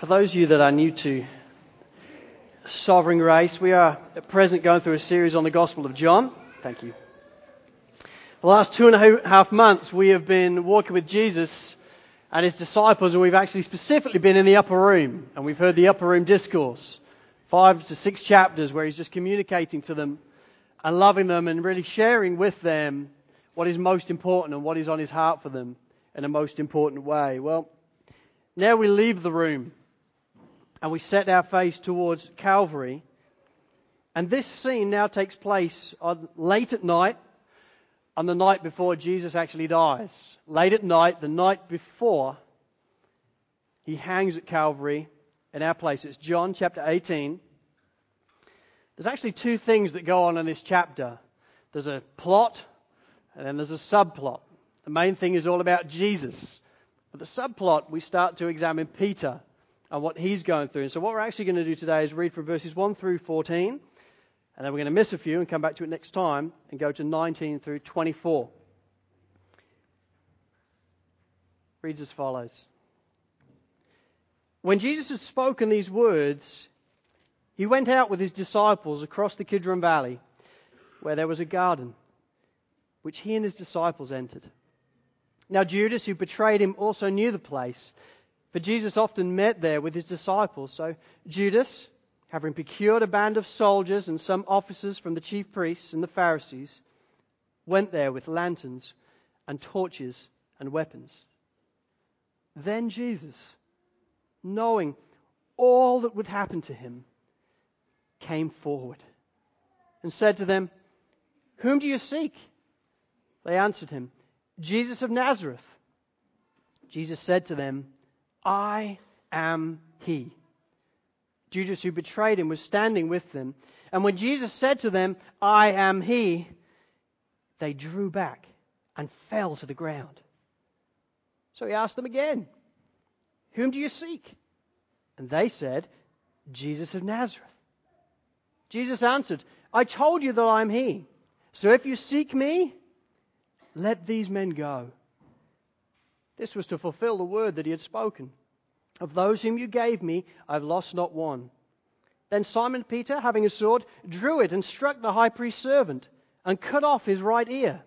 For those of you that are new to Sovereign Grace, we are at present going through a series on the Gospel of John. Thank you. The last two and a half months, we have been walking with Jesus and his disciples, and we've actually specifically been in the upper room, and we've heard the upper room discourse. Five to six chapters where he's just communicating to them and loving them and really sharing with them what is most important and what is on his heart for them in a most important way. Well, now we leave the room and we set our face towards Calvary. And this scene now takes place on, late at night, on the night before Jesus actually dies. Late at night, the night before he hangs at Calvary in our place. It's John chapter 18. There's actually two things that go on in this chapter there's a plot, and then there's a subplot. The main thing is all about Jesus. But the subplot, we start to examine Peter and what he's going through. And so, what we're actually going to do today is read from verses 1 through 14, and then we're going to miss a few and come back to it next time and go to 19 through 24. Reads as follows When Jesus had spoken these words, he went out with his disciples across the Kidron Valley, where there was a garden, which he and his disciples entered. Now, Judas, who betrayed him, also knew the place for Jesus often met there with his disciples. So Judas, having procured a band of soldiers and some officers from the chief priests and the Pharisees, went there with lanterns and torches and weapons. Then Jesus, knowing all that would happen to him, came forward and said to them, Whom do you seek? They answered him, Jesus of Nazareth. Jesus said to them, I am he. Judas, who betrayed him, was standing with them. And when Jesus said to them, I am he, they drew back and fell to the ground. So he asked them again, Whom do you seek? And they said, Jesus of Nazareth. Jesus answered, I told you that I am he. So if you seek me, let these men go. This was to fulfill the word that he had spoken. Of those whom you gave me, I've lost not one. Then Simon Peter, having a sword, drew it and struck the high priest's servant and cut off his right ear.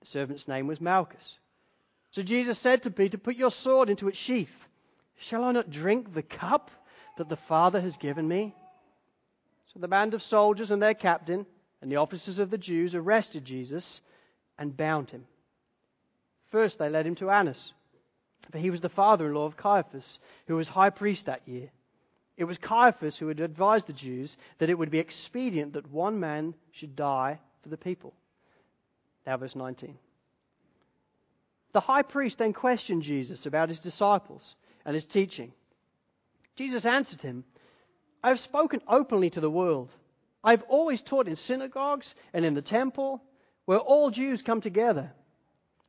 The servant's name was Malchus. So Jesus said to Peter, Put your sword into its sheath. Shall I not drink the cup that the Father has given me? So the band of soldiers and their captain and the officers of the Jews arrested Jesus and bound him. First, they led him to Annas for he was the father in law of Caiaphas, who was high priest that year. It was Caiaphas who had advised the Jews that it would be expedient that one man should die for the people. Now, verse 19. The high priest then questioned Jesus about his disciples and his teaching. Jesus answered him, I have spoken openly to the world. I have always taught in synagogues and in the temple where all Jews come together.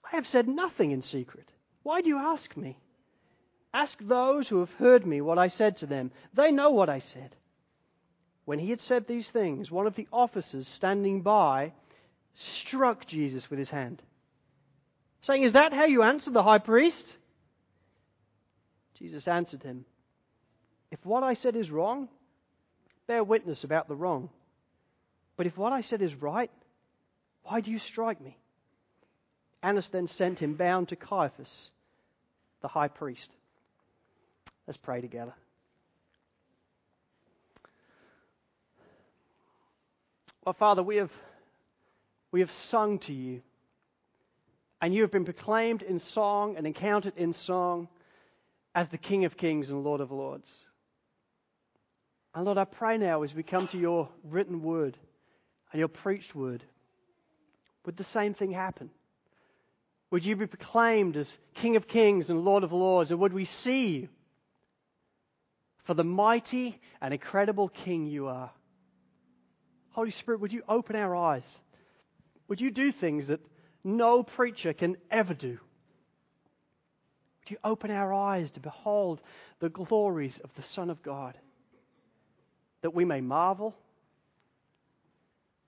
I have said nothing in secret. Why do you ask me? Ask those who have heard me what I said to them. They know what I said. When he had said these things, one of the officers standing by struck Jesus with his hand, saying, Is that how you answer the high priest? Jesus answered him, If what I said is wrong, bear witness about the wrong. But if what I said is right, why do you strike me? Annas then sent him bound to Caiaphas the high priest. Let's pray together. Well, Father, we have, we have sung to you, and you have been proclaimed in song and encountered in song as the King of Kings and Lord of Lords. And Lord, I pray now as we come to your written word and your preached word, would the same thing happen? Would you be proclaimed as King of Kings and Lord of Lords? And would we see you for the mighty and incredible King you are? Holy Spirit, would you open our eyes? Would you do things that no preacher can ever do? Would you open our eyes to behold the glories of the Son of God? That we may marvel,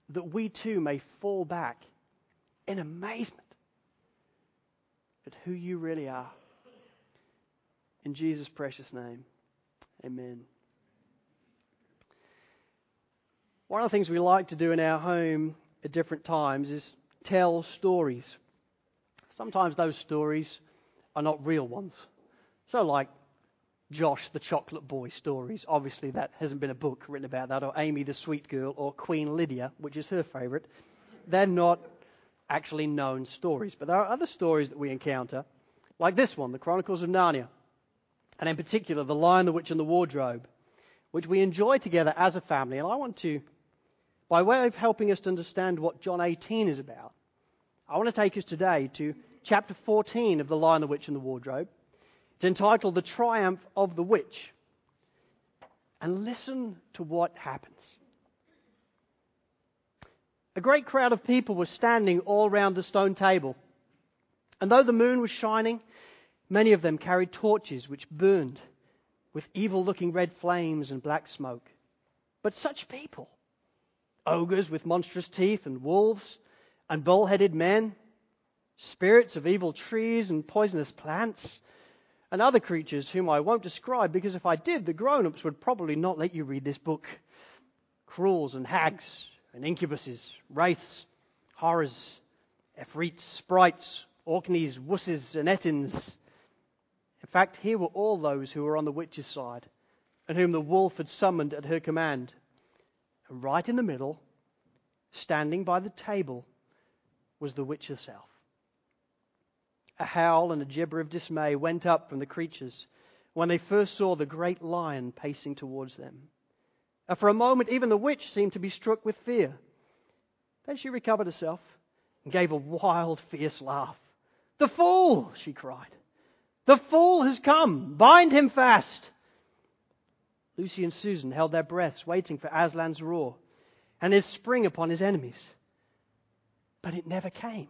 that we too may fall back in amazement who you really are. In Jesus' precious name, Amen. One of the things we like to do in our home at different times is tell stories. Sometimes those stories are not real ones. So, like Josh the Chocolate Boy stories. Obviously, that hasn't been a book written about that, or Amy the Sweet Girl, or Queen Lydia, which is her favourite. They're not actually known stories. But there are other stories that we encounter, like this one, the Chronicles of Narnia, and in particular, The Lion, the Witch, and the Wardrobe, which we enjoy together as a family. And I want to, by way of helping us to understand what John 18 is about, I want to take us today to chapter 14 of The Lion, the Witch, and the Wardrobe it's entitled The Triumph of the Witch. And listen to what happens. A great crowd of people were standing all round the stone table. And though the moon was shining, many of them carried torches which burned with evil looking red flames and black smoke. But such people, ogres with monstrous teeth and wolves and bull headed men, spirits of evil trees and poisonous plants, and other creatures whom I won't describe because if I did, the grown ups would probably not let you read this book. Cruels and hags and incubuses, wraiths, horrors, efreets, sprites, orknies, wooses, and ettins. In fact, here were all those who were on the witch's side and whom the wolf had summoned at her command. And right in the middle, standing by the table, was the witch herself. A howl and a gibber of dismay went up from the creatures when they first saw the great lion pacing towards them. And for a moment, even the witch seemed to be struck with fear. Then she recovered herself and gave a wild, fierce laugh. The fool, she cried. The fool has come. Bind him fast. Lucy and Susan held their breaths, waiting for Aslan's roar and his spring upon his enemies. But it never came.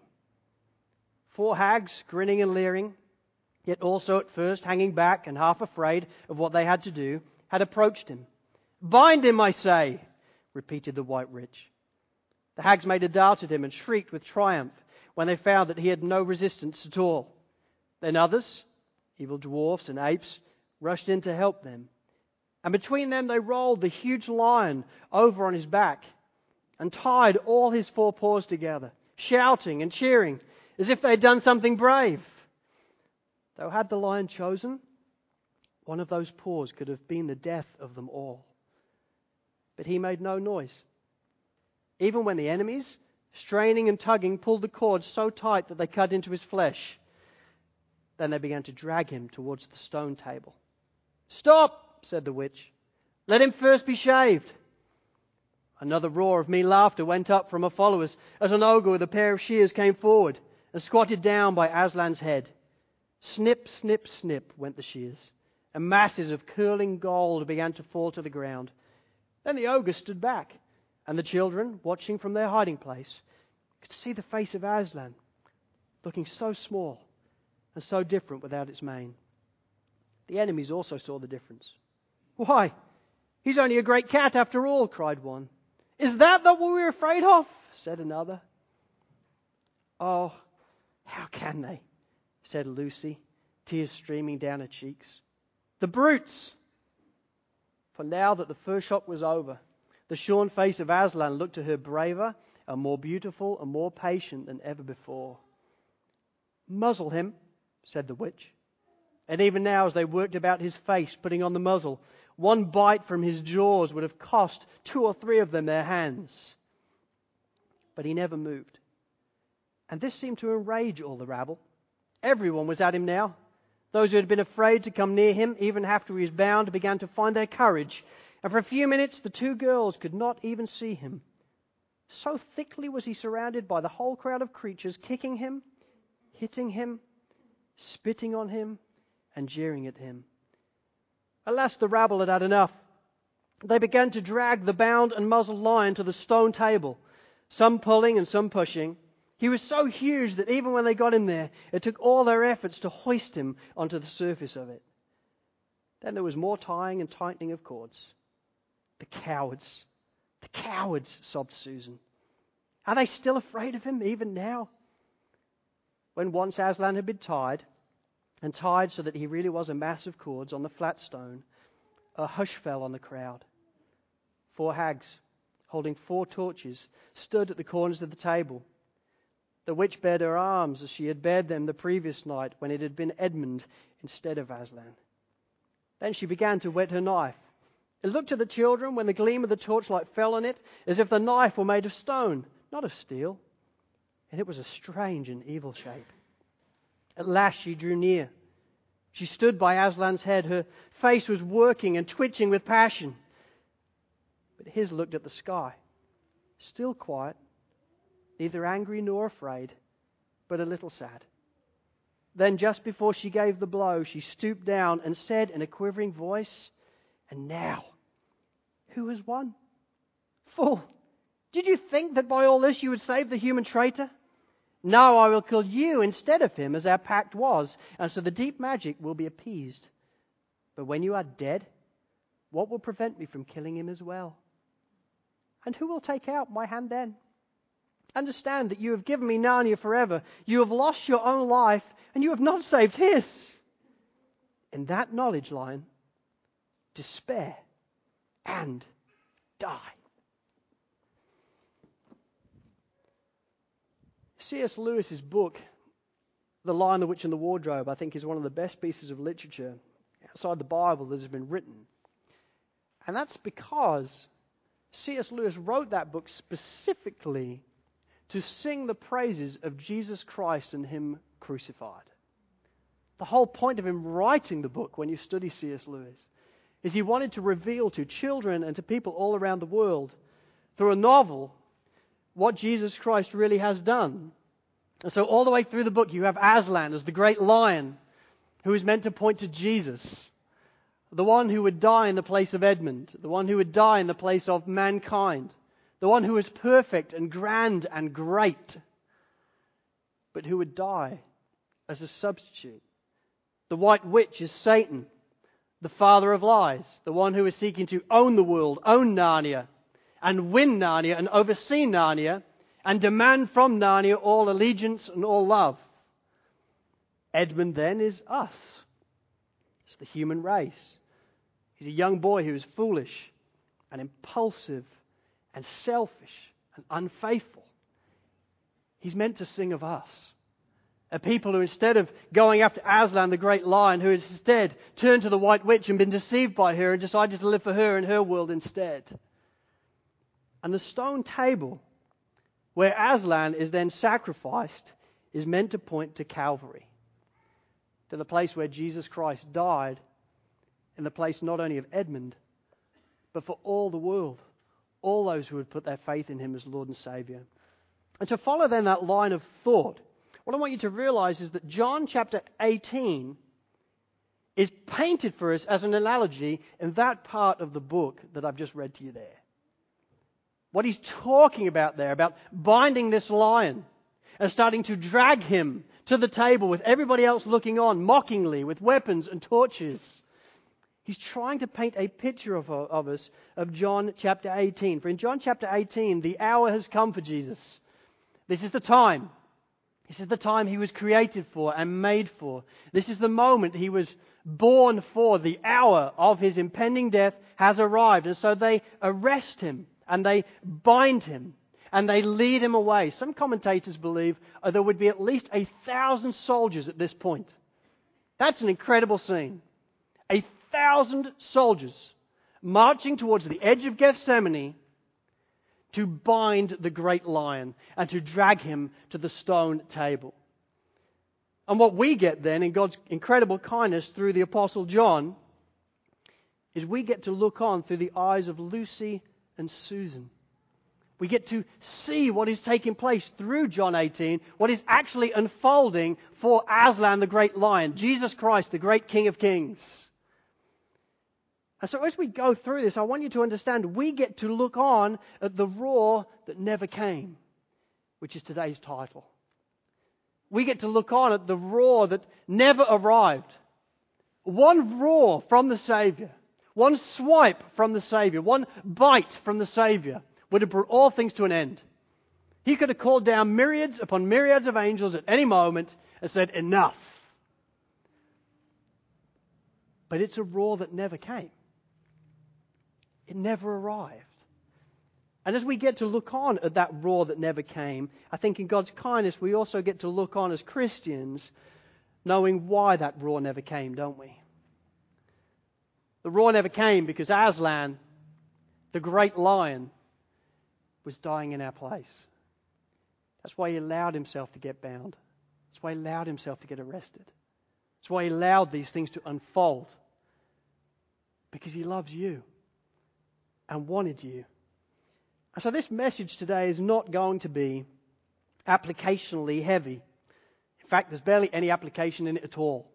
Four hags, grinning and leering, yet also at first hanging back and half afraid of what they had to do, had approached him. Bind him, I say, repeated the white witch. The hags made a dart at him and shrieked with triumph when they found that he had no resistance at all. Then others, evil dwarfs and apes, rushed in to help them. And between them they rolled the huge lion over on his back and tied all his four paws together, shouting and cheering as if they had done something brave. Though, had the lion chosen, one of those paws could have been the death of them all. But he made no noise. Even when the enemies, straining and tugging, pulled the cord so tight that they cut into his flesh, then they began to drag him towards the stone table. Stop, said the witch. Let him first be shaved. Another roar of mean laughter went up from her followers as an ogre with a pair of shears came forward and squatted down by Aslan's head. Snip, snip, snip went the shears, and masses of curling gold began to fall to the ground. Then the ogre stood back, and the children, watching from their hiding place, could see the face of Aslan, looking so small and so different without its mane. The enemies also saw the difference. Why, he's only a great cat after all, cried one. Is that what we were afraid of? said another. Oh, how can they? said Lucy, tears streaming down her cheeks. The brutes! For now that the first shock was over, the shorn face of Aslan looked to her braver and more beautiful and more patient than ever before. Muzzle him, said the witch. And even now, as they worked about his face, putting on the muzzle, one bite from his jaws would have cost two or three of them their hands. But he never moved. And this seemed to enrage all the rabble. Everyone was at him now. Those who had been afraid to come near him, even after he was bound, began to find their courage. And for a few minutes, the two girls could not even see him. So thickly was he surrounded by the whole crowd of creatures, kicking him, hitting him, spitting on him, and jeering at him. Alas, the rabble had had enough. They began to drag the bound and muzzled lion to the stone table, some pulling and some pushing. He was so huge that even when they got him there, it took all their efforts to hoist him onto the surface of it. Then there was more tying and tightening of cords. The cowards. The cowards, sobbed Susan. Are they still afraid of him even now? When once Aslan had been tied, and tied so that he really was a mass of cords on the flat stone, a hush fell on the crowd. Four hags, holding four torches, stood at the corners of the table. The witch bared her arms as she had bared them the previous night when it had been Edmund instead of Aslan. Then she began to whet her knife. It looked to the children when the gleam of the torchlight fell on it as if the knife were made of stone, not of steel, and it was a strange and evil shape. At last she drew near. She stood by Aslan's head. Her face was working and twitching with passion. But his looked at the sky, still quiet, neither angry nor afraid, but a little sad. Then, just before she gave the blow, she stooped down and said in a quivering voice, And now, who has won? Fool, did you think that by all this you would save the human traitor? No, I will kill you instead of him, as our pact was, and so the deep magic will be appeased. But when you are dead, what will prevent me from killing him as well? And who will take out my hand then? Understand that you have given me Narnia forever. You have lost your own life, and you have not saved his. In that knowledge, Lion, despair and die. C.S. Lewis's book, The Lion, the Witch, and the Wardrobe, I think is one of the best pieces of literature outside the Bible that has been written. And that's because C.S. Lewis wrote that book specifically to sing the praises of Jesus Christ and Him crucified. The whole point of him writing the book, when you study C.S. Lewis, is he wanted to reveal to children and to people all around the world through a novel what Jesus Christ really has done. And so, all the way through the book, you have Aslan as the great lion who is meant to point to Jesus, the one who would die in the place of Edmund, the one who would die in the place of mankind, the one who is perfect and grand and great, but who would die as a substitute. The white witch is Satan, the father of lies, the one who is seeking to own the world, own Narnia, and win Narnia and oversee Narnia and demand from Narnia all allegiance and all love. Edmund then is us. It's the human race. He's a young boy who is foolish and impulsive and selfish and unfaithful. He's meant to sing of us. A people who, instead of going after Aslan, the great lion, who instead turned to the white witch and been deceived by her and decided to live for her in her world instead. And the stone table where Aslan is then sacrificed is meant to point to Calvary, to the place where Jesus Christ died, in the place not only of Edmund, but for all the world, all those who would put their faith in him as Lord and Saviour. And to follow then that line of thought, what I want you to realize is that John chapter 18 is painted for us as an analogy in that part of the book that I've just read to you there. What he's talking about there, about binding this lion and starting to drag him to the table with everybody else looking on mockingly with weapons and torches. He's trying to paint a picture of, of us of John chapter 18. For in John chapter 18, the hour has come for Jesus. This is the time. This is the time he was created for and made for. This is the moment he was born for. The hour of his impending death has arrived. And so they arrest him and they bind him and they lead him away. Some commentators believe uh, there would be at least a thousand soldiers at this point. That's an incredible scene. A thousand soldiers marching towards the edge of Gethsemane to bind the great lion and to drag him to the stone table. And what we get then in God's incredible kindness through the Apostle John is we get to look on through the eyes of Lucy and Susan. We get to see what is taking place through John 18, what is actually unfolding for Aslan, the great lion, Jesus Christ, the great King of Kings. And so as we go through this, I want you to understand we get to look on at the roar that never came, which is today's title. We get to look on at the roar that never arrived. One roar from the Savior, one swipe from the Savior, one bite from the Savior would have brought all things to an end. He could have called down myriads upon myriads of angels at any moment and said, Enough. But it's a roar that never came. It never arrived. And as we get to look on at that roar that never came, I think in God's kindness we also get to look on as Christians knowing why that roar never came, don't we? The roar never came because Aslan, the great lion, was dying in our place. That's why he allowed himself to get bound. That's why he allowed himself to get arrested. That's why he allowed these things to unfold. Because he loves you and wanted you. And so this message today is not going to be applicationally heavy. In fact, there's barely any application in it at all.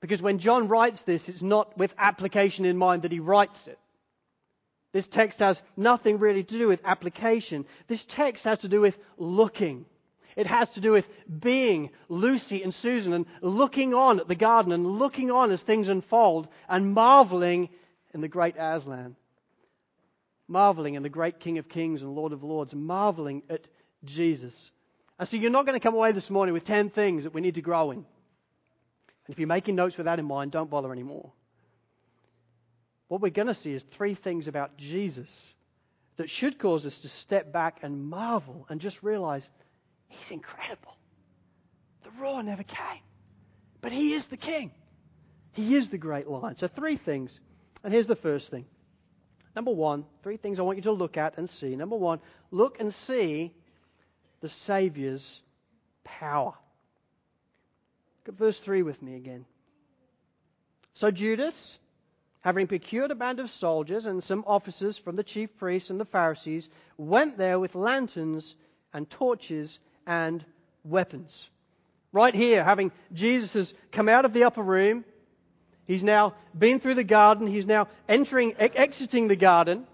Because when John writes this, it's not with application in mind that he writes it. This text has nothing really to do with application. This text has to do with looking. It has to do with being Lucy and Susan and looking on at the garden and looking on as things unfold and marveling in the great Aslan. Marveling in the great King of Kings and Lord of Lords. Marveling at Jesus. And so you're not going to come away this morning with 10 things that we need to grow in. And if you're making notes with that in mind, don't bother anymore what we're going to see is three things about Jesus that should cause us to step back and marvel and just realize he's incredible. The roar never came, but he is the king. He is the great lion. So, three things. And here's the first thing. Number one, three things I want you to look at and see. Number one, look and see the Savior's power. Look at verse 3 with me again. So, Judas having procured a band of soldiers and some officers from the chief priests and the Pharisees, went there with lanterns and torches and weapons. Right here, having Jesus has come out of the upper room, he's now been through the garden, he's now entering, exiting the garden,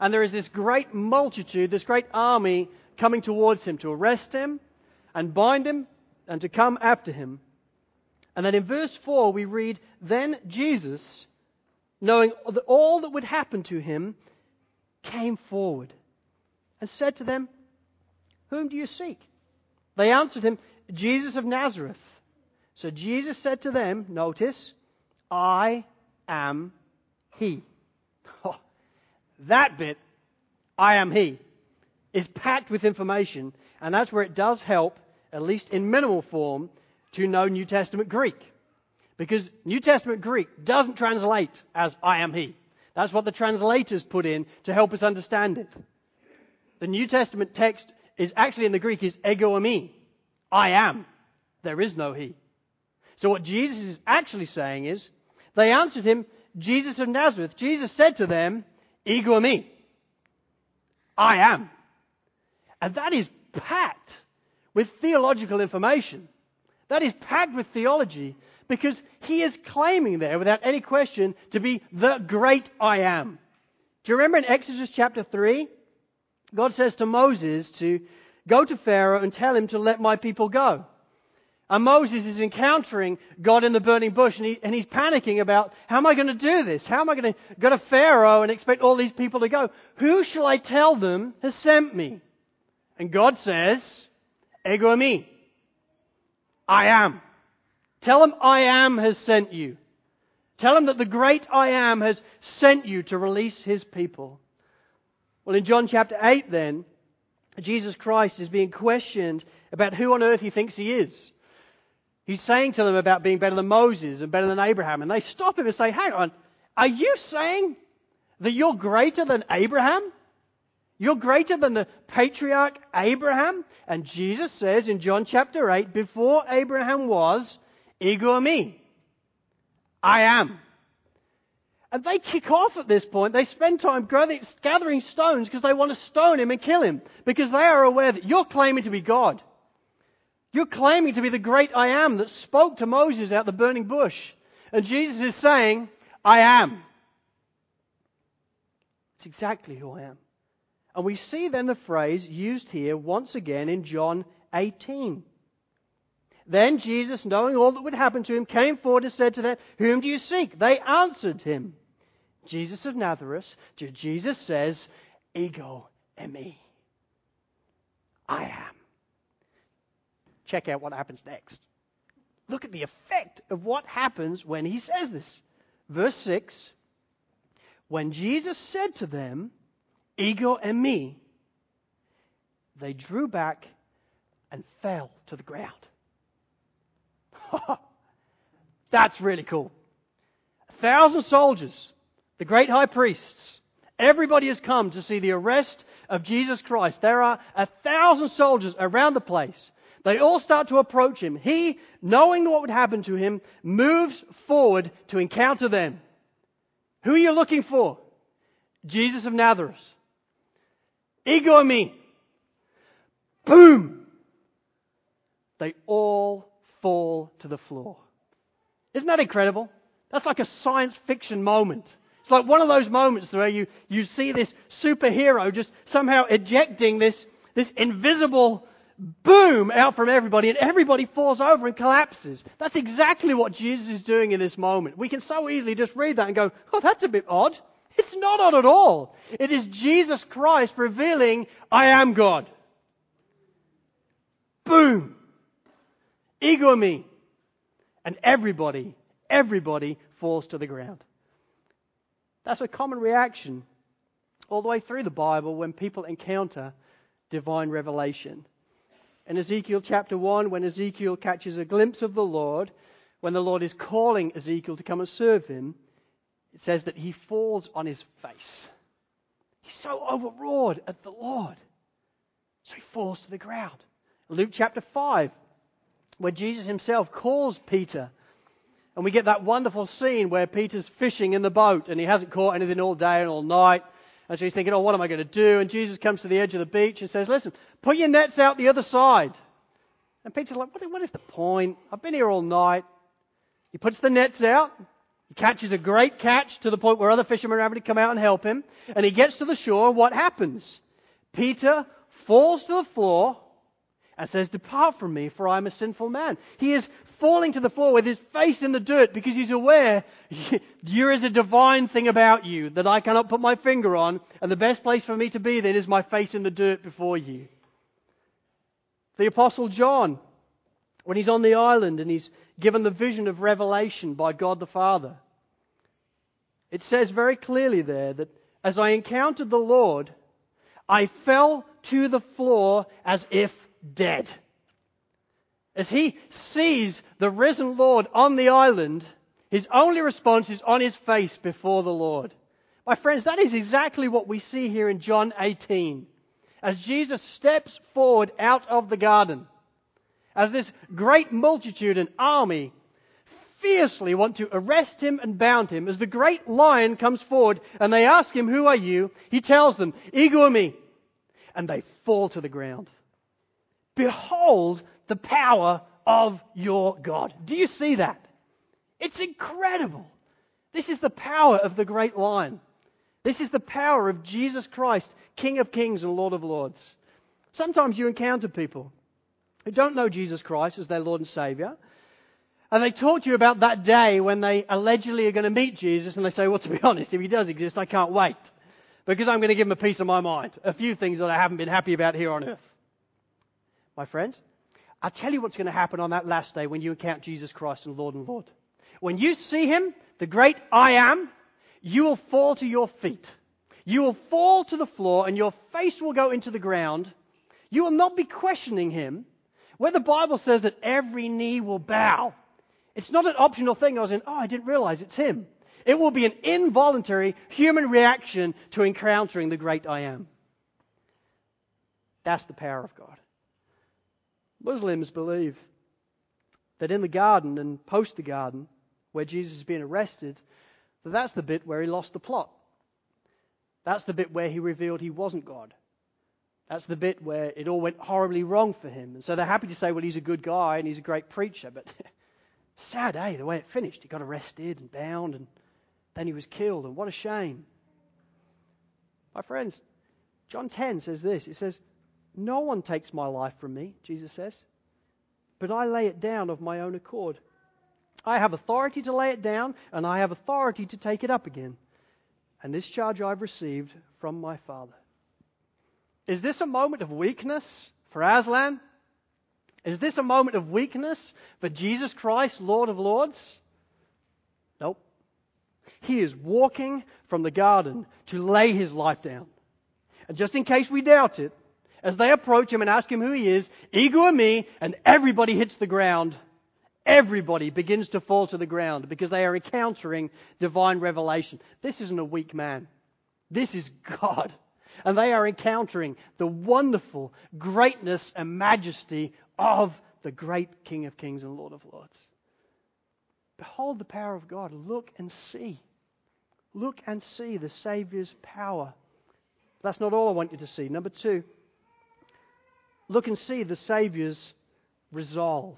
and there is this great multitude, this great army coming towards him to arrest him and bind him and to come after him. And then in verse 4 we read, Then Jesus knowing that all that would happen to him, came forward and said to them, Whom do you seek? They answered him, Jesus of Nazareth. So Jesus said to them, Notice, I am he. Oh, that bit, I am he, is packed with information, and that's where it does help, at least in minimal form, to know New Testament Greek. Because New Testament Greek doesn't translate as I am He. That's what the translators put in to help us understand it. The New Testament text is actually in the Greek is ego eimi. I am. There is no He. So what Jesus is actually saying is, they answered him, Jesus of Nazareth. Jesus said to them, ego eimi. I am. And that is packed with theological information. That is packed with theology because he is claiming there, without any question, to be the great I am. Do you remember in Exodus chapter 3? God says to Moses to go to Pharaoh and tell him to let my people go. And Moses is encountering God in the burning bush and, he, and he's panicking about how am I going to do this? How am I going to go to Pharaoh and expect all these people to go? Who shall I tell them has sent me? And God says, Ego eimi. I am. Tell them I am has sent you. Tell them that the great I am has sent you to release his people. Well, in John chapter 8, then, Jesus Christ is being questioned about who on earth he thinks he is. He's saying to them about being better than Moses and better than Abraham. And they stop him and say, Hang on, are you saying that you're greater than Abraham? You're greater than the patriarch Abraham? And Jesus says in John chapter 8, before Abraham was, ego eimi. I am. And they kick off at this point. They spend time gathering stones because they want to stone him and kill him. Because they are aware that you're claiming to be God. You're claiming to be the great I am that spoke to Moses out the burning bush. And Jesus is saying, I am. It's exactly who I am. And we see then the phrase used here once again in John 18. Then Jesus, knowing all that would happen to him, came forward and said to them, Whom do you seek? They answered him, Jesus of Nazareth. Jesus says, Ego eimi. I am. Check out what happens next. Look at the effect of what happens when he says this. Verse 6 When Jesus said to them, Ego eimi, they drew back and fell to the ground. That's really cool. A thousand soldiers, the great high priests, everybody has come to see the arrest of Jesus Christ. There are a thousand soldiers around the place. They all start to approach him. He, knowing what would happen to him, moves forward to encounter them. Who are you looking for? Jesus of Nazareth. Ego eimi. Boom! They all fall to the floor. Isn't that incredible? That's like a science fiction moment. It's like one of those moments where you, you see this superhero just somehow ejecting this, this invisible boom out from everybody and everybody falls over and collapses. That's exactly what Jesus is doing in this moment. We can so easily just read that and go, oh, that's a bit odd. It's not odd at all. It is Jesus Christ revealing, I am God. Boom. Ego eimi. And everybody, everybody falls to the ground. That's a common reaction all the way through the Bible when people encounter divine revelation. In Ezekiel chapter 1, when Ezekiel catches a glimpse of the Lord, when the Lord is calling Ezekiel to come and serve him, it says that he falls on his face. He's so overawed at the Lord. So he falls to the ground. Luke chapter 5, where Jesus himself calls Peter. And we get that wonderful scene where Peter's fishing in the boat and he hasn't caught anything all day and all night. And so he's thinking, oh, what am I going to do? And Jesus comes to the edge of the beach and says, listen, put your nets out the other side. And Peter's like, what, is the point? I've been here all night. He puts the nets out. He catches a great catch to the point where other fishermen are having to come out and help him. And he gets to the shore. And what happens? Peter falls to the floor and says, Depart from me, for I am a sinful man. He is falling to the floor with his face in the dirt because he's aware there is a divine thing about you that I cannot put my finger on, and the best place for me to be then is my face in the dirt before you. The Apostle John, when he's on the island and he's given the vision of revelation by God the Father, it says very clearly there that as I encountered the Lord, I fell to the floor as if dead. As he sees the risen Lord on the island, his only response is on his face before the Lord. My friends, that is exactly what we see here in John 18. As Jesus steps forward out of the garden, as this great multitude and army fiercely want to arrest him and bound him, as the great lion comes forward and they ask him, Who are you? He tells them, eimi. And they fall to the ground. Behold the power of your God. Do you see that? It's incredible. This is the power of the great lion. This is the power of Jesus Christ, King of kings and Lord of lords. Sometimes you encounter people who don't know Jesus Christ as their Lord and Savior. And they talk to you about that day when they allegedly are going to meet Jesus, and they say, Well, to be honest, if he does exist, I can't wait. Because I'm going to give him a piece of my mind. A few things that I haven't been happy about here on earth. My friends, I'll tell you what's going to happen on that last day when you encounter Jesus Christ and Lord and Lord. When you see Him, the great I am, you will fall to your feet. You will fall to the floor and your face will go into the ground. You will not be questioning Him. Where the Bible says that every knee will bow, it's not an optional thing. I was in, oh, I didn't realize it's Him. It will be an involuntary human reaction to encountering the great I am. That's the power of God. Muslims believe that in the garden and post the garden, where Jesus is being arrested, that that's the bit where he lost the plot. That's the bit where he revealed he wasn't God. That's the bit where it all went horribly wrong for him. And so they're happy to say, well, he's a good guy and he's a great preacher. But sad, eh, the way it finished. He got arrested and bound and then he was killed. And what a shame. My friends, John 10 says this. It says, no one takes my life from me, Jesus says, but I lay it down of my own accord. I have authority to lay it down, and I have authority to take it up again. And this charge I've received from my Father. Is this a moment of weakness for Aslan? Is this a moment of weakness for Jesus Christ, Lord of Lords? Nope. He is walking from the garden to lay his life down. And just in case we doubt it, as they approach him and ask him who he is, ego eimi, and everybody hits the ground. Everybody begins to fall to the ground because they are encountering divine revelation. This isn't a weak man. This is God. And they are encountering the wonderful greatness and majesty of the great King of Kings and Lord of Lords. Behold the power of God. Look and see. Look and see the Saviour's power. That's not all I want you to see. Number two, look and see the Saviour's resolve.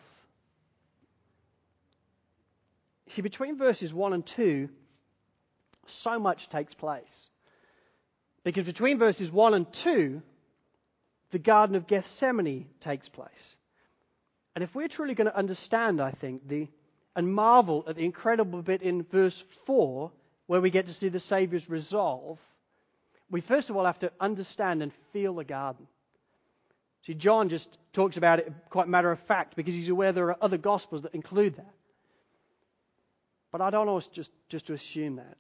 See, between verses 1 and 2, so much takes place. Because between verses 1 and 2, the Garden of Gethsemane takes place. And if we're truly going to understand, I think, the, and marvel at the incredible bit in verse 4, where we get to see the Saviour's resolve, we first of all have to understand and feel the garden. See, John just talks about it quite matter of fact because he's aware there are other Gospels that include that. But I don't us just, just to assume that.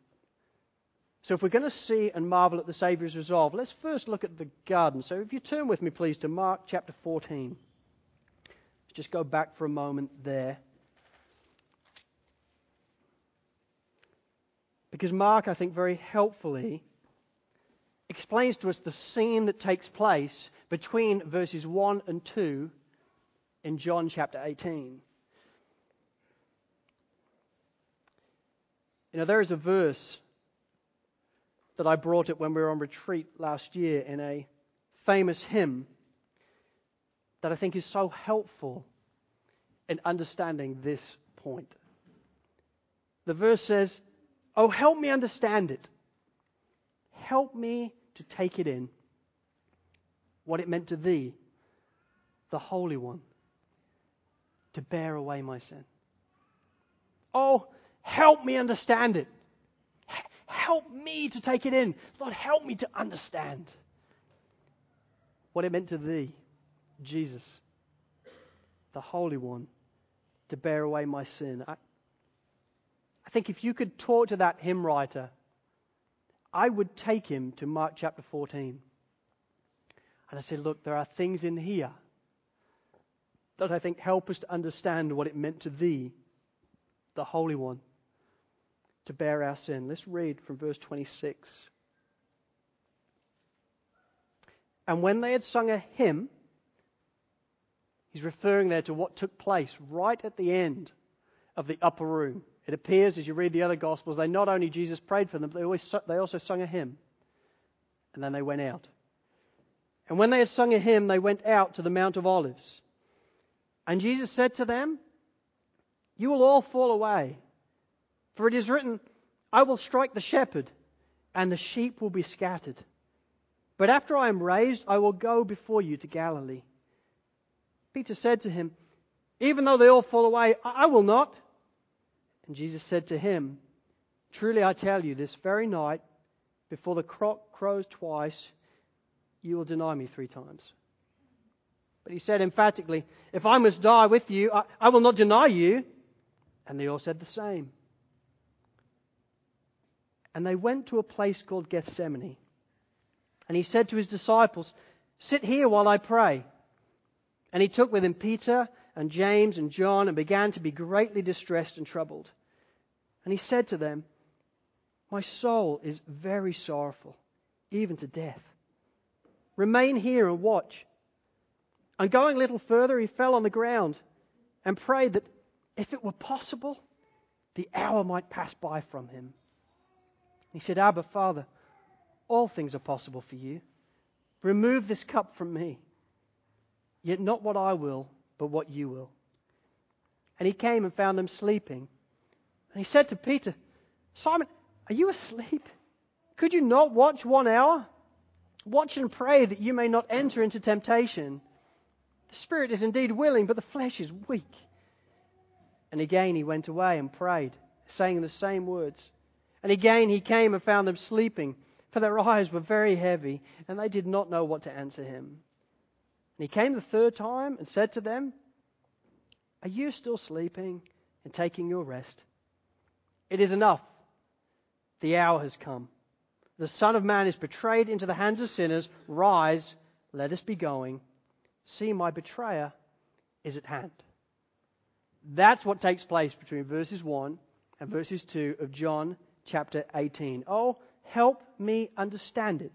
So if we're going to see and marvel at the Saviour's resolve, let's first look at the garden. So if you turn with me, please, to Mark chapter 14. Let's just go back for a moment there. Because Mark, I think, very helpfully explains to us the scene that takes place between verses 1 and 2 in John chapter 18. You know, there is a verse that I brought it when we were on retreat last year in a famous hymn that I think is so helpful in understanding this point. The verse says, Oh, help me understand it. Help me to take it in what it meant to thee, the Holy One, to bear away my sin. Oh, help me understand it. Help me to take it in. Lord, help me to understand what it meant to thee, Jesus, the Holy One, to bear away my sin. I, I think if you could talk to that hymn writer I would take him to Mark chapter 14. And I said, Look, there are things in here that I think help us to understand what it meant to thee, the Holy One, to bear our sin. Let's read from verse 26. And when they had sung a hymn, he's referring there to what took place right at the end of the upper room. It appears as you read the other Gospels, they not only Jesus prayed for them, they, always, they also sung a hymn. And then they went out. And when they had sung a hymn, they went out to the Mount of Olives. And Jesus said to them, You will all fall away. For it is written, I will strike the shepherd, and the sheep will be scattered. But after I am raised, I will go before you to Galilee. Peter said to him, Even though they all fall away, I will not. And Jesus said to him, Truly I tell you, this very night, before the cock crows twice, you will deny me three times. But he said emphatically, If I must die with you, I, I will not deny you. And they all said the same. And they went to a place called Gethsemane. And he said to his disciples, Sit here while I pray. And he took with him Peter and James and John and began to be greatly distressed and troubled. And he said to them, My soul is very sorrowful, even to death. Remain here and watch. And going a little further, he fell on the ground and prayed that if it were possible, the hour might pass by from him. He said, Abba, Father, all things are possible for you. Remove this cup from me. Yet not what I will, but what you will. And he came and found them sleeping. And he said to Peter, Simon, are you asleep? Could you not watch one hour? Watch and pray that you may not enter into temptation. The spirit is indeed willing, but the flesh is weak. And again he went away and prayed, saying the same words. And again he came and found them sleeping, for their eyes were very heavy, and they did not know what to answer him. And he came the third time and said to them, Are you still sleeping and taking your rest? It is enough. The hour has come. The Son of Man is betrayed into the hands of sinners. Rise, let us be going. See, my betrayer is at hand. That's what takes place between verses 1 and verses 2 of John chapter 18. Oh, help me understand it.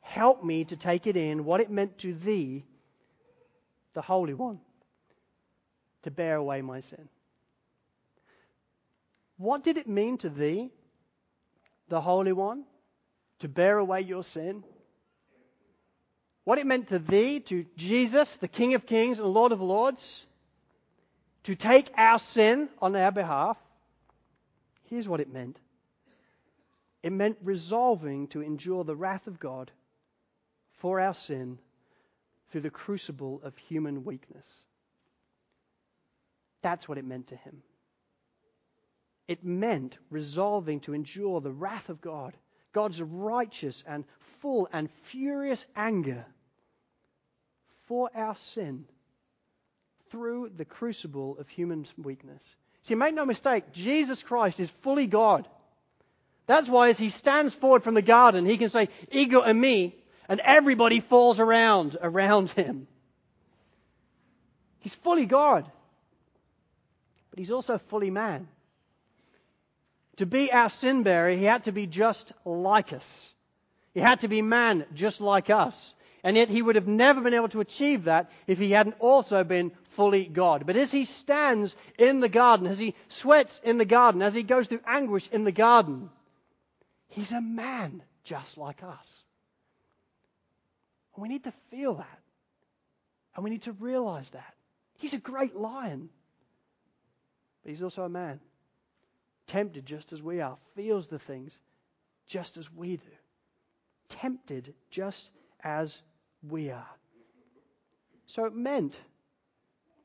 Help me to take it in, what it meant to thee, the Holy One, to bear away my sin. What did it mean to thee, the Holy One, to bear away your sin? What it meant to thee, to Jesus, the King of Kings and Lord of Lords, to take our sin on our behalf? Here's what it meant it meant resolving to endure the wrath of God for our sin through the crucible of human weakness. That's what it meant to him. It meant resolving to endure the wrath of God, God's righteous and full and furious anger for our sin through the crucible of human weakness. See, make no mistake, Jesus Christ is fully God. That's why as he stands forward from the garden, he can say, Ego eimi, and everybody falls around around him. He's fully God, but he's also fully man. To be our sin bearer, he had to be just like us. He had to be man just like us. And yet he would have never been able to achieve that if he hadn't also been fully God. But as he stands in the garden, as he sweats in the garden, as he goes through anguish in the garden, he's a man just like us. And we need to feel that. And we need to realize that. He's a great lion. But he's also a man. Tempted just as we are, feels the things just as we do. Tempted just as we are. So it meant,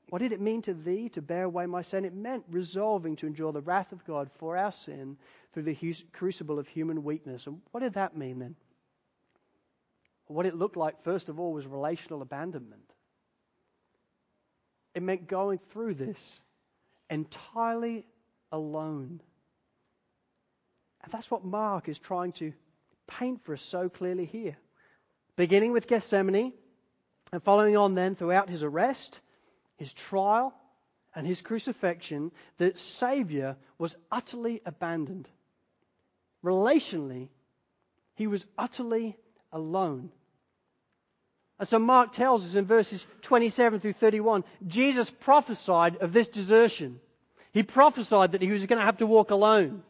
what did it mean to thee to bear away my sin? It meant resolving to endure the wrath of God for our sin through the crucible of human weakness. And what did that mean then? What it looked like, first of all, was relational abandonment. It meant going through this entirely alone. And that's what Mark is trying to paint for us so clearly here beginning with Gethsemane and following on then throughout his arrest, his trial, and his crucifixion, the Savior was utterly abandoned. Relationally, he was utterly alone. And so Mark tells us in verses 27 through 31, Jesus prophesied of this desertion. He prophesied that he was going to have to walk alone.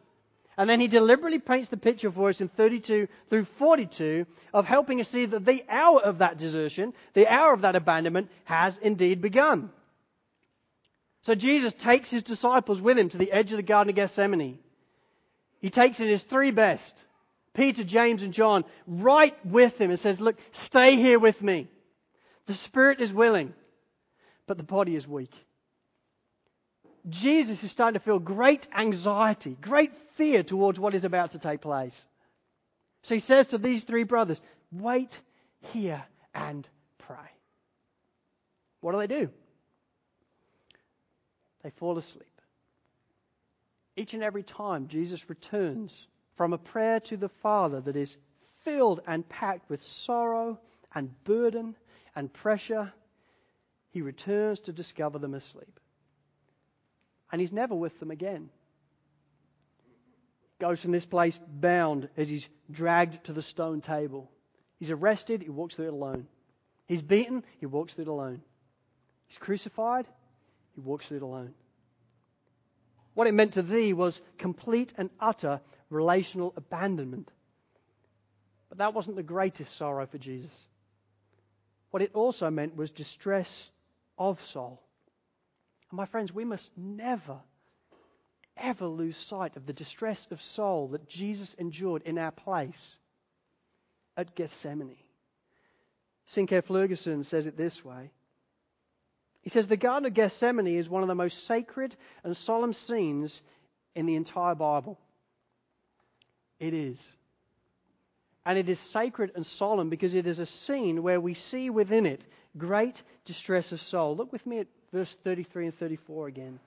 And then he deliberately paints the picture for us in 32 through 42 of helping us see that the hour of that desertion, the hour of that abandonment, has indeed begun. So Jesus takes his disciples with him to the edge of the Garden of Gethsemane. He takes in his three best, Peter, James, and John, right with him and says, Look, stay here with me. The spirit is willing, but the body is weak. Jesus is starting to feel great anxiety, great fear towards what is about to take place. So he says to these three brothers, Wait here and pray. What do they do? They fall asleep. Each and every time Jesus returns from a prayer to the Father that is filled and packed with sorrow and burden and pressure, he returns to discover them asleep and he's never with them again. Goes from this place bound as he's dragged to the stone table. He's arrested, he walks through it alone. He's beaten, he walks through it alone. He's crucified, he walks through it alone. What it meant to thee was complete and utter relational abandonment. But that wasn't the greatest sorrow for Jesus. What it also meant was distress of soul. And my friends, we must never, ever lose sight of the distress of soul that Jesus endured in our place at Gethsemane. Sinclair Ferguson says it this way. He says, The Garden of Gethsemane is one of the most sacred and solemn scenes in the entire Bible. It is. And it is sacred and solemn because it is a scene where we see within it great distress of soul. Look with me at verse 33 and 34 again.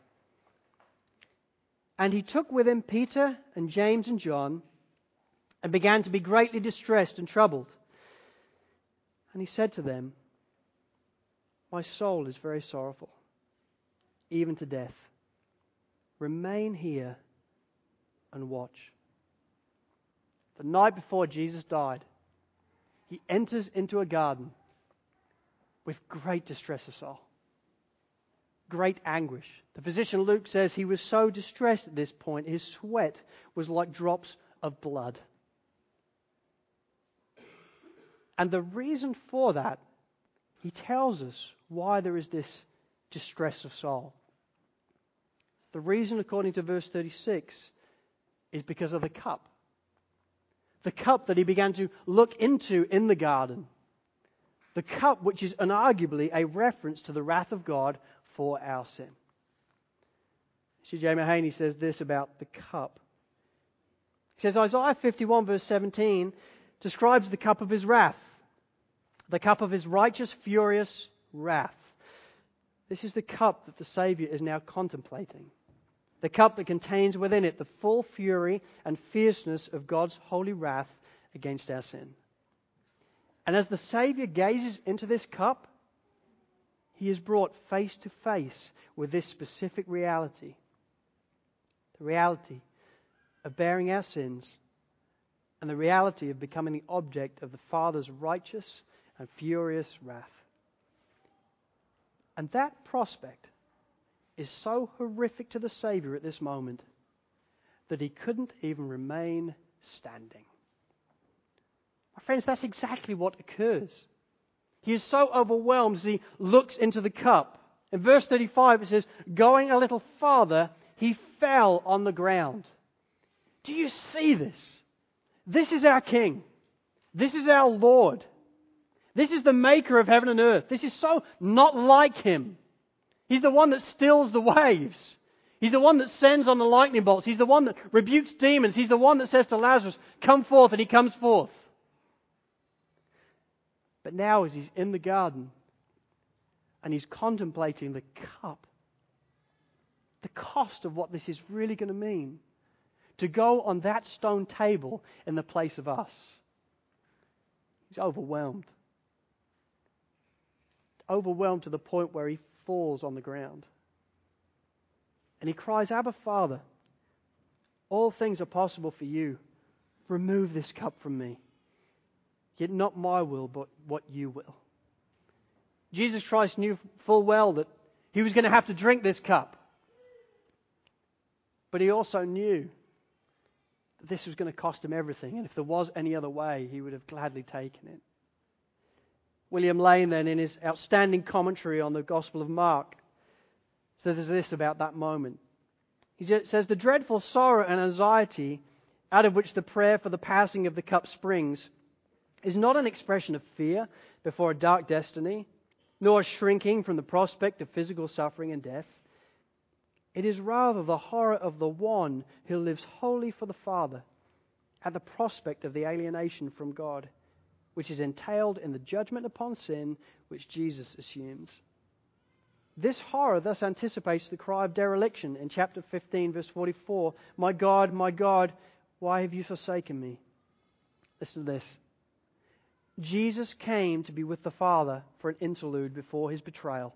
And he took with him Peter and James and John and began to be greatly distressed and troubled. And he said to them, My soul is very sorrowful, even to death. Remain here and watch. The night before Jesus died, he enters into a garden with great distress of soul, great anguish. The physician Luke says he was so distressed at this point, his sweat was like drops of blood. And the reason for that, he tells us why there is this distress of soul. The reason, according to verse 36, is because of the cup. The cup that he began to look into in the garden. The cup which is unarguably a reference to the wrath of God for our sin. See, C.J. Mahaney says this about the cup. He says Isaiah 51, verse 17, describes the cup of his wrath, the cup of his righteous, furious wrath. This is the cup that the Saviour is now contemplating. The cup that contains within it the full fury and fierceness of God's holy wrath against our sin. And as the Saviour gazes into this cup, he is brought face to face with this specific reality the reality of bearing our sins and the reality of becoming the object of the Father's righteous and furious wrath. And that prospect is so horrific to the Saviour at this moment that he couldn't even remain standing. My friends, that's exactly what occurs. He is so overwhelmed as he looks into the cup. In verse 35, it says, Going a little farther, he fell on the ground. Do you see this? This is our King. This is our Lord. This is the maker of heaven and earth. This is so not like him. He's the one that stills the waves. He's the one that sends on the lightning bolts. He's the one that rebukes demons. He's the one that says to Lazarus, Come forth, and he comes forth. But now, as he's in the garden and he's contemplating the cup, the cost of what this is really going to mean to go on that stone table in the place of us, he's overwhelmed. Overwhelmed to the point where he falls on the ground. And he cries, Abba, Father, all things are possible for you. Remove this cup from me. Yet not my will, but what you will. Jesus Christ knew full well that he was going to have to drink this cup. But he also knew that this was going to cost him everything. And if there was any other way, he would have gladly taken it. William Lane, then, in his outstanding commentary on the Gospel of Mark, says this about that moment. He says, The dreadful sorrow and anxiety out of which the prayer for the passing of the cup springs is not an expression of fear before a dark destiny, nor a shrinking from the prospect of physical suffering and death. It is rather the horror of the one who lives wholly for the Father at the prospect of the alienation from God, which is entailed in the judgment upon sin which Jesus assumes. This horror thus anticipates the cry of dereliction in chapter 15, verse 44 My God, my God, why have you forsaken me? Listen to this. Jesus came to be with the Father for an interlude before his betrayal,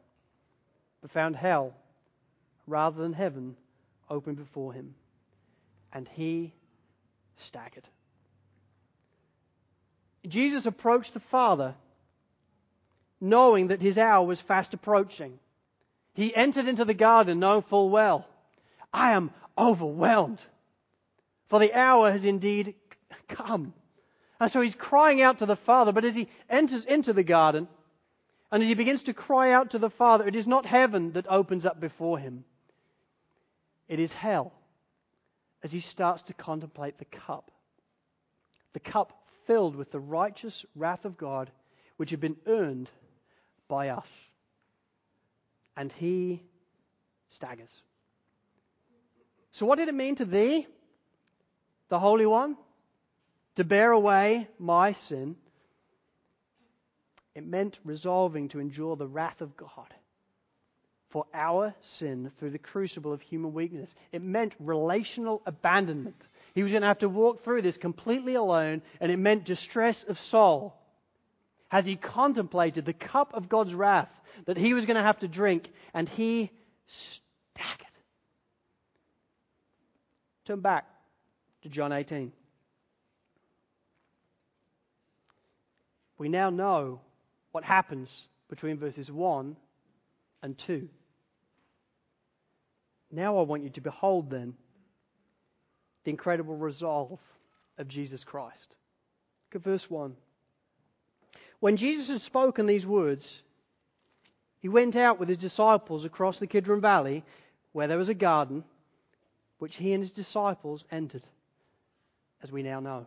but found hell rather than heaven open before him, and he staggered. Jesus approached the Father knowing that his hour was fast approaching. He entered into the garden knowing full well, I am overwhelmed, for the hour has indeed come. And so he's crying out to the Father, but as he enters into the garden, and as he begins to cry out to the Father, it is not heaven that opens up before him. It is hell as he starts to contemplate the cup. The cup filled with the righteous wrath of God, which had been earned by us. And he staggers. So, what did it mean to thee, the Holy One? To bear away my sin, it meant resolving to endure the wrath of God for our sin through the crucible of human weakness. It meant relational abandonment. He was going to have to walk through this completely alone, and it meant distress of soul as he contemplated the cup of God's wrath that he was going to have to drink, and he staggered. Turn back to John 18. We now know what happens between verses 1 and 2. Now I want you to behold then the incredible resolve of Jesus Christ. Look at verse 1. When Jesus had spoken these words, he went out with his disciples across the Kidron Valley, where there was a garden, which he and his disciples entered, as we now know.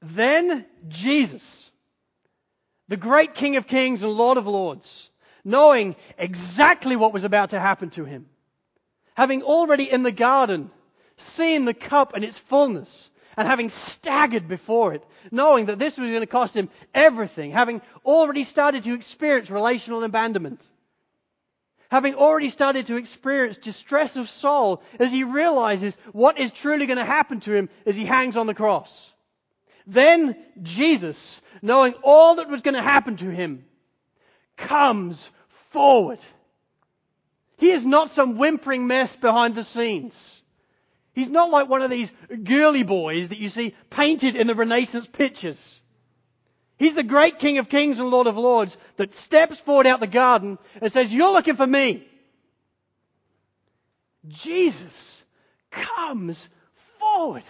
Then Jesus, the great King of Kings and Lord of Lords, knowing exactly what was about to happen to him, having already in the garden seen the cup and its fullness, and having staggered before it, knowing that this was going to cost him everything, having already started to experience relational abandonment, having already started to experience distress of soul as he realizes what is truly going to happen to him as he hangs on the cross. Then Jesus, knowing all that was going to happen to him, comes forward. He is not some whimpering mess behind the scenes. He's not like one of these girly boys that you see painted in the Renaissance pictures. He's the great King of Kings and Lord of Lords that steps forward out the garden and says, You're looking for me. Jesus comes forward.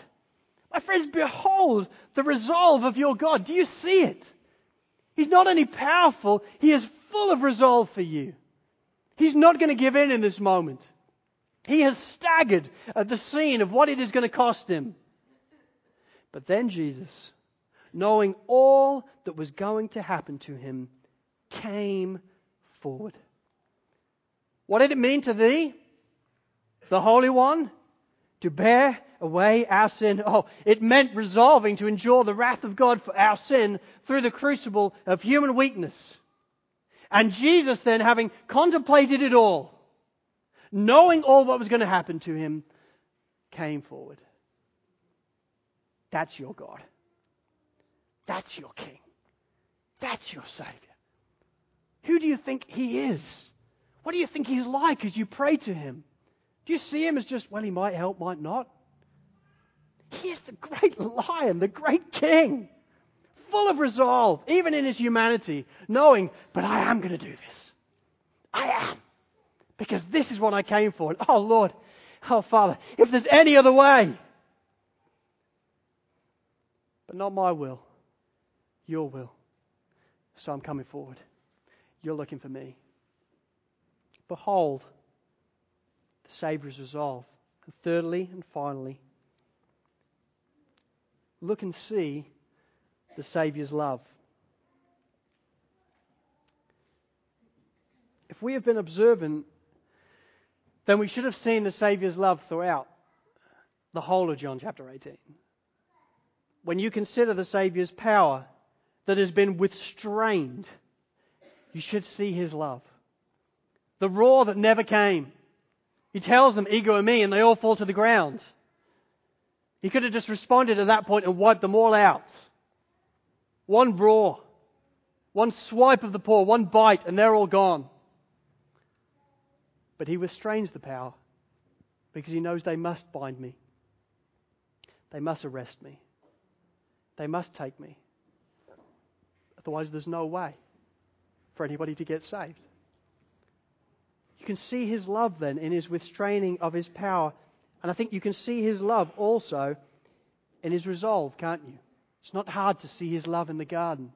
My friends, behold the resolve of your God. Do you see it? He's not only powerful, he is full of resolve for you. He's not going to give in in this moment. He has staggered at the scene of what it is going to cost him. But then Jesus, knowing all that was going to happen to him, came forward. What did it mean to thee, the Holy One, to bear away our sin. Oh, it meant resolving to endure the wrath of God for our sin through the crucible of human weakness. And Jesus then, having contemplated it all, knowing all what was going to happen to him, came forward. That's your God. That's your King. That's your Savior. Who do you think He is? What do you think He's like as you pray to Him? Do you see Him as just, well, He might help, might not? He is the great lion, the great king, full of resolve, even in his humanity, knowing, but I am going to do this. I am. Because this is what I came for. And oh Lord, oh Father, if there's any other way, but not my will, your will. So I'm coming forward. You're looking for me. Behold, the Saviour's resolve. And thirdly and finally, look and see the Saviour's love. If we have been observant, then we should have seen the Saviour's love throughout the whole of John chapter 18. When you consider the Saviour's power that has been withstrained, you should see his love. The roar that never came. He tells them, ego eimi, and they all fall to the ground. He could have just responded at that point and wiped them all out. One roar, one swipe of the paw, one bite, and they're all gone. But he restrains the power because he knows they must bind me. They must arrest me. They must take me. Otherwise, there's no way for anybody to get saved. You can see his love then in his restraining of his power and I think you can see his love also in his resolve, can't you? It's not hard to see his love in the garden.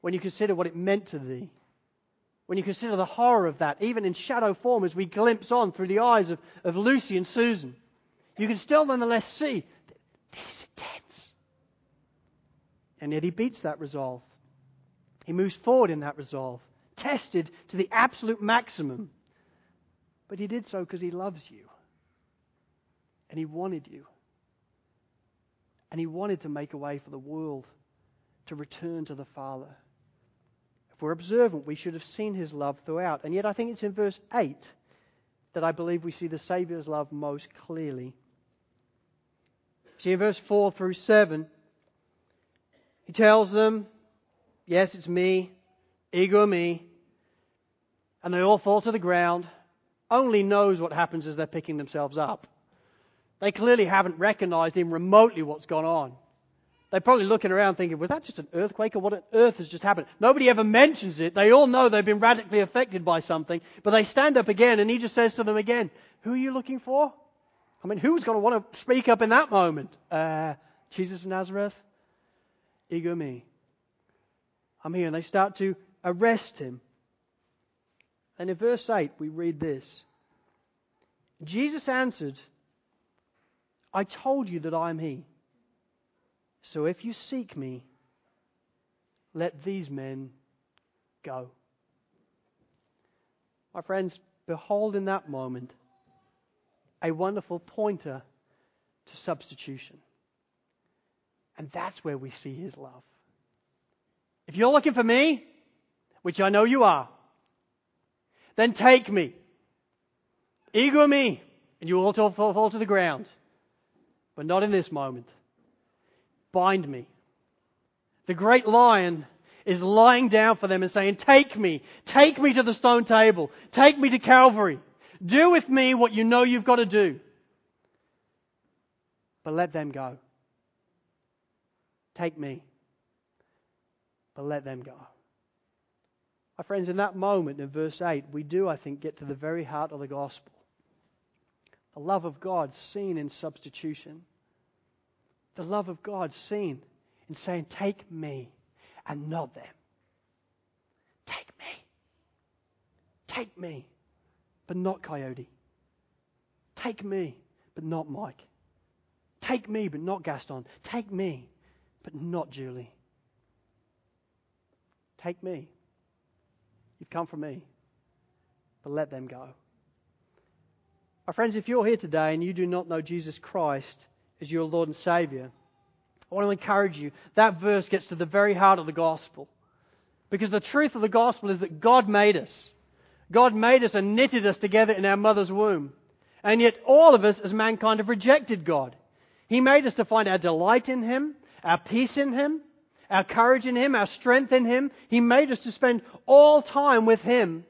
When you consider what it meant to thee, When you consider the horror of that, even in shadow form as we glimpse on through the eyes of, of Lucy and Susan, you can still nonetheless see this is intense. And yet he beats that resolve. He moves forward in that resolve, tested to the absolute maximum. But he did so because he loves you. And he wanted you. And he wanted to make a way for the world to return to the Father. If we're observant, we should have seen his love throughout. And yet, I think it's in verse 8 that I believe we see the Saviour's love most clearly. See, in verse 4 through 7, he tells them, Yes, it's me, ego eimi. And they all fall to the ground. Only knows what happens as they're picking themselves up. They clearly haven't recognized even remotely what's gone on. They're probably looking around thinking, was that just an earthquake or what on earth has just happened? Nobody ever mentions it. They all know they've been radically affected by something, but they stand up again and he just says to them again, who are you looking for? I mean, who's going to want to speak up in that moment? Uh, Jesus of Nazareth? Ego eimi. I'm here. And they start to arrest him. And in verse 8, we read this Jesus answered, I told you that I am he. So if you seek me, let these men go. My friends, behold in that moment a wonderful pointer to substitution. And that's where we see his love. If you're looking for me, which I know you are, then take me. Ego eimi, and you will all fall to the ground. But not in this moment bind me. The great lion is lying down for them and saying, Take me, take me to the stone table, take me to Calvary. Do with me what you know you've got to do. But let them go. Take me, but let them go. My friends, in that moment in verse 8, we do, I think, get to the very heart of the gospel. The love of God seen in substitution the love of God seen in saying, Take me and not them. Take me. Take me, but not Coyote. Take me, but not Mike. Take me, but not Gaston. Take me, but not Julie. Take me. You've come for me, but let them go. My friends, if you're here today and you do not know Jesus Christ, as your Lord and Savior, I want to encourage you. That verse gets to the very heart of the gospel. Because the truth of the gospel is that God made us. God made us and knitted us together in our mother's womb. And yet all of us as mankind have rejected God. He made us to find our delight in Him, our peace in Him, our courage in Him, our strength in Him. He made us to spend all time with Him.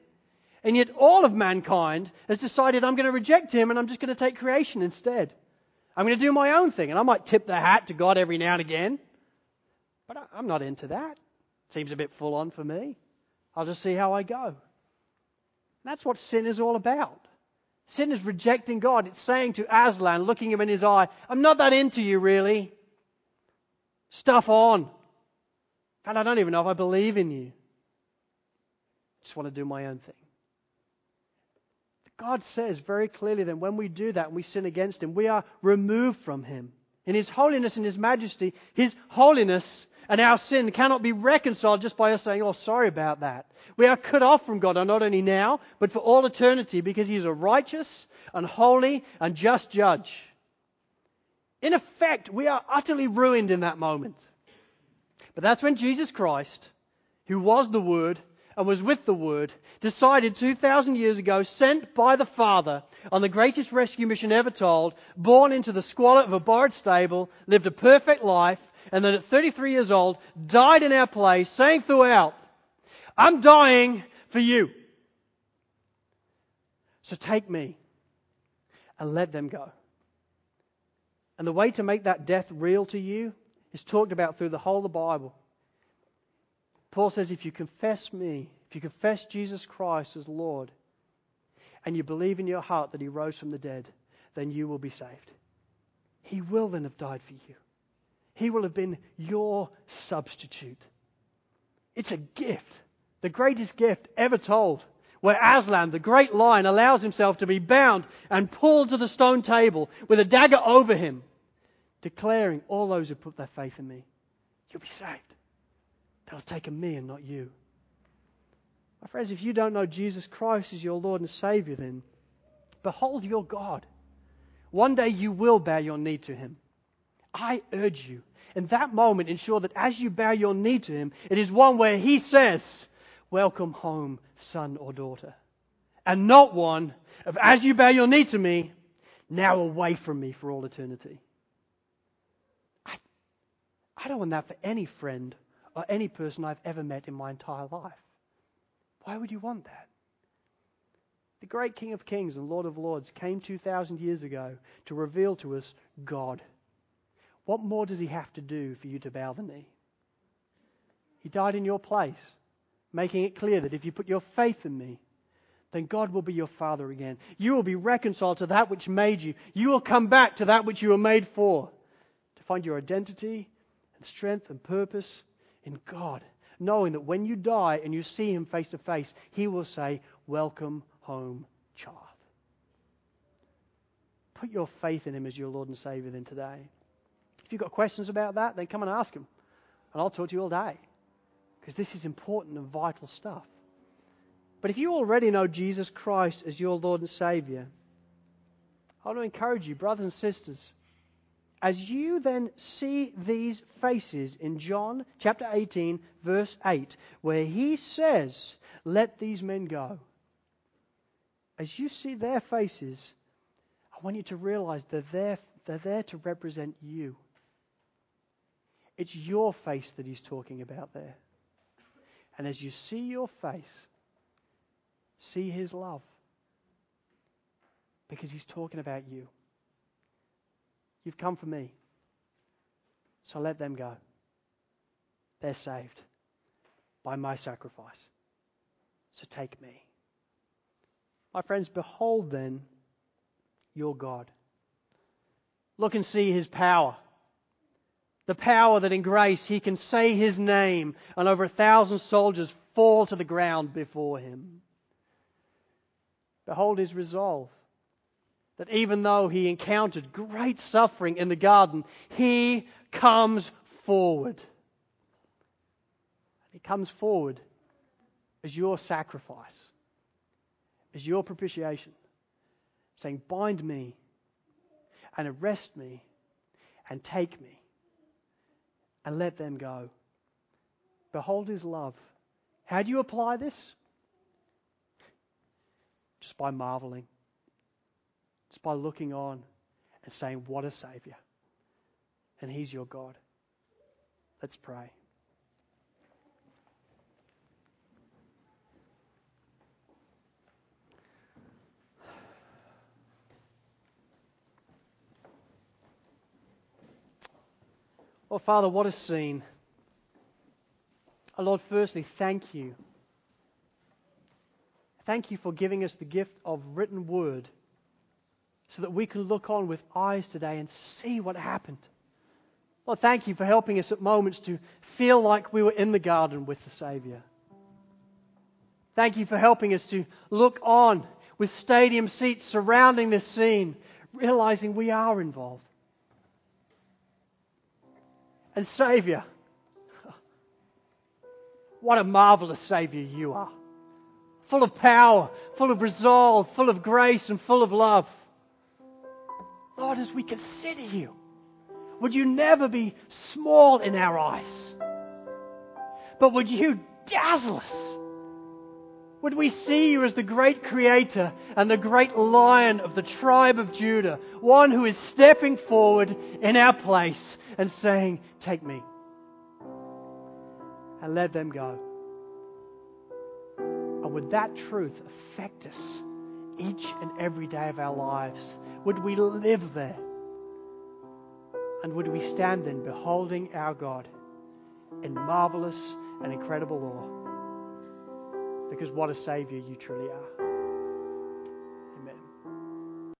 And yet all of mankind has decided I'm going to reject Him and I'm just going to take creation instead. I'm going to do my own thing. And I might tip the hat to God every now and again. But I'm not into that. Seems a bit full on for me. I'll just see how I go. That's what sin is all about. Sin is rejecting God. It's saying to Aslan, looking him in his eye, I'm not that into you, really. Stuff on. Fact, I don't even know if I believe in you. Just want to do my own thing. God says very clearly that when we do that and we sin against Him, we are removed from Him. In His holiness and His majesty, His holiness and our sin cannot be reconciled just by us saying, oh, sorry about that. We are cut off from God, not only now, but for all eternity, because He is a righteous and holy and just judge. In effect, we are utterly ruined in that moment. But that's when Jesus Christ, who was the Word, and was with the Word, decided 2,000 years ago, sent by the Father on the greatest rescue mission ever told, born into the squalor of a borrowed stable, lived a perfect life, and then at 33 years old, died in our place, saying throughout, I'm dying for you. So take me and let them go. And the way to make that death real to you is talked about through the whole of the Bible. Paul says, if you confess me, if you confess Jesus Christ as Lord, and you believe in your heart that he rose from the dead, then you will be saved. He will then have died for you. He will have been your substitute. It's a gift. the greatest gift ever told, where Aslan, the great lion, allows himself to be bound and pulled to the stone table with a dagger over him, declaring, All those who put their faith in me, you'll be saved. They'll take me and not you. My friends, if you don't know Jesus Christ as your Lord and Savior, then behold your God. One day you will bow your knee to him. I urge you, in that moment, ensure that as you bow your knee to him, it is one where he says, Welcome home, son or daughter. And not one of, as you bow your knee to me, now away from me for all eternity. I, I don't want that for any friend any person I've ever met in my entire life. Why would you want that? The great King of Kings and Lord of Lords came 2,000 years ago to reveal to us God. What more does he have to do for you to bow the knee? He died in your place making it clear that if you put your faith in me, then God will be your Father again. You will be reconciled to that which made you. You will come back to that which you were made for, to find your identity and strength and purpose in God, knowing that when you die and you see Him face to face, He will say, Welcome home, child. Put your faith in Him as your Lord and Savior then today. If you've got questions about that, then come and ask Him, and I'll talk to you all day because this is important and vital stuff. But if you already know Jesus Christ as your Lord and Savior, I want to encourage you, brothers and sisters, as you then see these faces in John chapter 18, verse 8, where he says, Let these men go. As you see their faces, I want you to realize they're there, they're there to represent you. It's your face that he's talking about there. And as you see your face, see his love. Because he's talking about you. You've come for me. So let them go. They're saved by my sacrifice. So take me. My friends, behold then your God. Look and see his power the power that in grace he can say his name and over a thousand soldiers fall to the ground before him. Behold his resolve that even though he encountered great suffering in the garden, he comes forward. He comes forward as your sacrifice, as your propitiation, saying, Bind me and arrest me and take me and let them go. Behold his love. How do you apply this? Just by marveling, just by looking on and saying, What a Savior. And he's your God. Let's pray. Well, Father, what a scene. Oh, Lord, firstly, thank you. Thank you for giving us the gift of written word so that we can look on with eyes today and see what happened. Lord, thank you for helping us at moments to feel like we were in the garden with the Savior. Thank you for helping us to look on with stadium seats surrounding this scene, realizing we are involved and Savior. What a marvelous Savior you are. Full of power, full of resolve, full of grace, and full of love. Lord, as we consider you, would you never be small in our eyes? But would you dazzle us? Would we see you as the great creator and the great lion of the tribe of Judah, one who is stepping forward in our place and saying, Take me. And let them go. And would that truth affect us each and every day of our lives? Would we live there? And would we stand then beholding our God in marvelous and incredible awe? Because what a Savior you truly are.